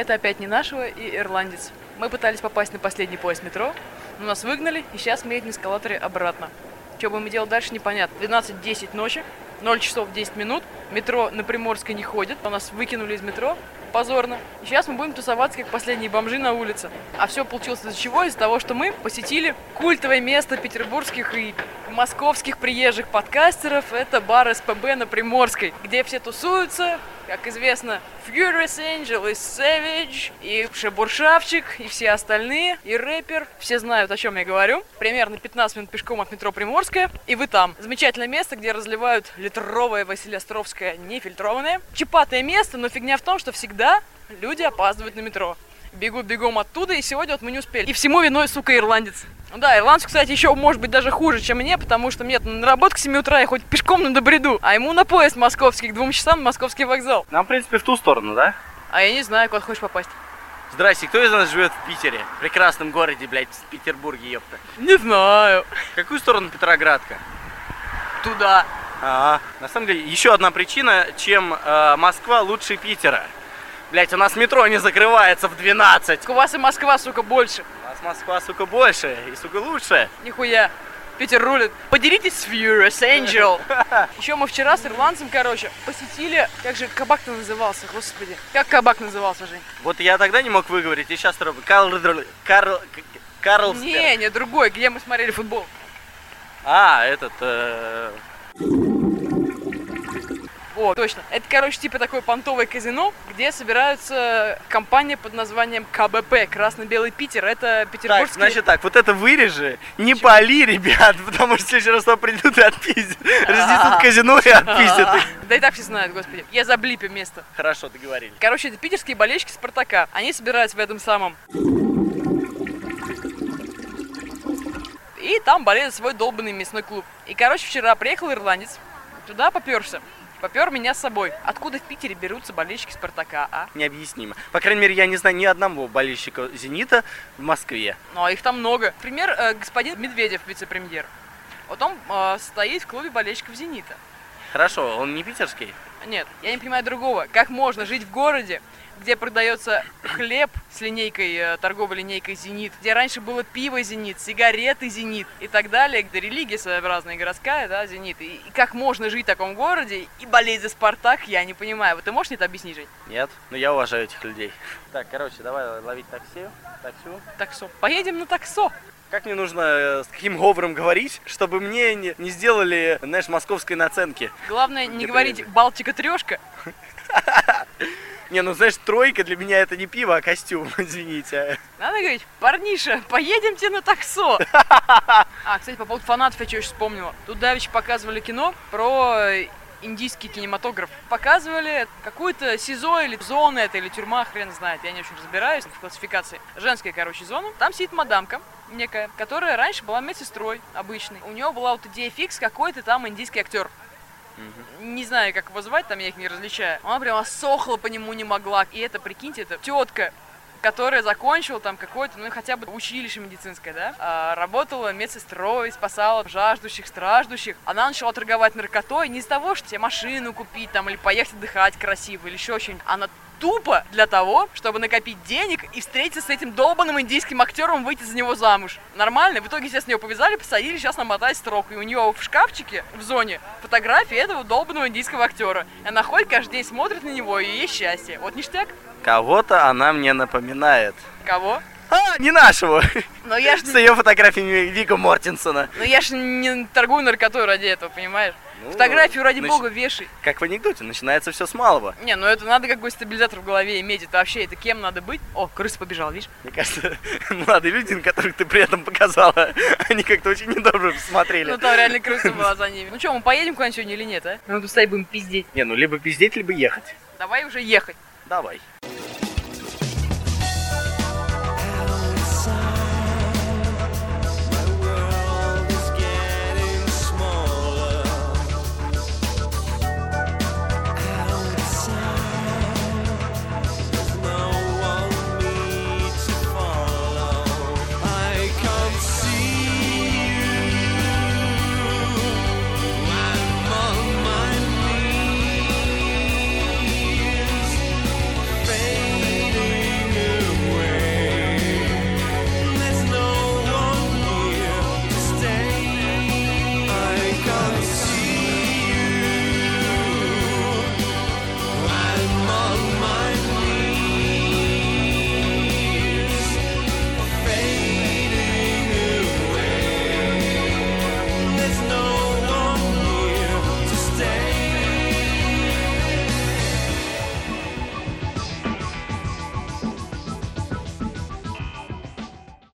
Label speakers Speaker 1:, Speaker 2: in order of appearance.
Speaker 1: Это опять не нашего и ирландец. Мы пытались попасть на последний поезд метро, но нас выгнали, и сейчас мы едем на эскалаторе обратно. Что будем делать дальше, непонятно. 12.10 ночи, 0 часов 10 минут, метро на Приморской не ходит, а нас выкинули из метро, позорно. И сейчас мы будем тусоваться, как последние бомжи на улице. А все получилось из-за чего? Из-за того, что мы посетили культовое место петербургских и московских приезжих подкастеров. Это бар СПБ на Приморской, где все тусуются, как известно, Furious Angel и Savage, и Шебуршавчик, и все остальные, и рэпер. Все знают, о чем я говорю. Примерно 15 минут пешком от метро Приморская, и вы там. Замечательное место, где разливают литровое Василиостровское нефильтрованное. Чипатое место, но фигня в том, что всегда люди опаздывают на метро. Бегут бегом оттуда, и сегодня вот мы не успели. И всему виной, сука, ирландец. Ну да, ирландцу, кстати, еще может быть даже хуже, чем мне, потому что мне на работу к 7 утра я хоть пешком на добреду, а ему на поезд московский к двум часам московский вокзал.
Speaker 2: Нам, в принципе, в ту сторону, да?
Speaker 1: А я не знаю, куда хочешь попасть.
Speaker 2: Здрасте, кто из нас живет в Питере? Прекрасном городе, блядь, в Петербурге, ёпта.
Speaker 1: Не знаю.
Speaker 2: В какую сторону Петроградка?
Speaker 1: Туда.
Speaker 2: А, на самом деле, еще одна причина, чем э, Москва лучше Питера. Блять, у нас метро не закрывается в 12.
Speaker 1: У вас и Москва, сука, больше.
Speaker 2: У нас Москва, сука, больше и, сука, лучше.
Speaker 1: Нихуя. Питер рулит. Поделитесь с Furious Angel. Еще мы вчера с ирландцем, короче, посетили... Как же кабак-то назывался, господи. Как кабак назывался, Жень?
Speaker 2: Вот я тогда не мог выговорить, и сейчас. Карл... Карл... Карл...
Speaker 1: Не, не, другой, где мы смотрели футбол.
Speaker 2: А, этот... Э...
Speaker 1: О, точно. Это, короче, типа такое понтовое казино, где собираются компания под названием КБП, Красно-Белый Питер. Это петербургский...
Speaker 2: Так, значит так, вот это вырежи, не Чего? пали, ребят, потому что в следующий раз придут и отпиздят. Разнесут казино и отпиздят
Speaker 1: Да и так все знают, господи. Я заблипе место.
Speaker 2: Хорошо, договорились.
Speaker 1: Короче, это питерские болельщики Спартака. Они собираются в этом самом... И там болеет свой долбанный мясной клуб. И, короче, вчера приехал ирландец, туда поперся попер меня с собой. Откуда в Питере берутся болельщики Спартака, а?
Speaker 2: Необъяснимо. По крайней мере, я не знаю ни одного болельщика Зенита в Москве.
Speaker 1: Ну, а их там много. Например, э, господин Медведев, вице-премьер. Вот он э, стоит в клубе болельщиков Зенита.
Speaker 2: Хорошо, он не питерский?
Speaker 1: Нет, я не понимаю другого. Как можно жить в городе, где продается хлеб с линейкой, э, торговой линейкой «Зенит», где раньше было пиво «Зенит», сигареты «Зенит» и так далее, где религия своеобразная городская, да, «Зенит». И, и как можно жить в таком городе и болеть за «Спартак», я не понимаю. Вот ты можешь мне это объяснить, Жень?
Speaker 2: Нет, но я уважаю этих людей. Так, короче, давай ловить такси. Таксу.
Speaker 1: Таксо. Поедем на таксо.
Speaker 2: Как мне нужно э, с каким говором говорить, чтобы мне не, не сделали, знаешь, московской наценки?
Speaker 1: Главное не говорить «Балтика трешка».
Speaker 2: Не, ну знаешь, тройка для меня это не пиво, а костюм, извините.
Speaker 1: Надо говорить, парниша, поедемте на таксо. А, кстати, по поводу фанатов я что еще вспомнила. Тут давеча показывали кино про индийский кинематограф. Показывали какую-то СИЗО или зону это, или тюрьма, хрен знает, я не очень разбираюсь в классификации. Женская, короче, зона. Там сидит мадамка некая, которая раньше была медсестрой обычной. У нее была вот идея фикс какой-то там индийский актер. Не знаю, как его звать, там я их не различаю. Она прямо сохла по нему не могла. И это, прикиньте, это тетка, которая закончила там какое-то, ну хотя бы училище медицинское, да, а, работала медсестрой, спасала жаждущих, страждущих. Она начала торговать наркотой не из-за того, что тебе машину купить там или поехать отдыхать красиво или еще что-нибудь. Она тупо для того, чтобы накопить денег и встретиться с этим долбанным индийским актером, выйти за него замуж. Нормально. В итоге, естественно, ее повязали, посадили, сейчас намотать срок. И у нее в шкафчике, в зоне, фотографии этого долбанного индийского актера. И она ходит каждый день, смотрит на него, и ей счастье. Вот ништяк.
Speaker 2: Кого-то она мне напоминает.
Speaker 1: Кого?
Speaker 2: А, не нашего.
Speaker 1: Но я ж...
Speaker 2: С ее фотографиями Вика Мортенсона.
Speaker 1: Но я ж не торгую наркотой ради этого, понимаешь? Ну, Фотографию, ради нач... бога, вешай.
Speaker 2: Как в анекдоте, начинается все с малого.
Speaker 1: Не, ну это надо какой стабилизатор в голове иметь. Это вообще, это кем надо быть? О, крыса побежала, видишь?
Speaker 2: Мне кажется, молодые люди, на которых ты при этом показала, они как-то очень недобро смотрели.
Speaker 1: Ну там реально крыса была за ними. Ну что, мы поедем куда-нибудь сегодня или нет, а? Мы тут стоять будем пиздеть.
Speaker 2: Не, ну либо пиздеть, либо ехать.
Speaker 1: Давай уже ехать.
Speaker 2: Давай.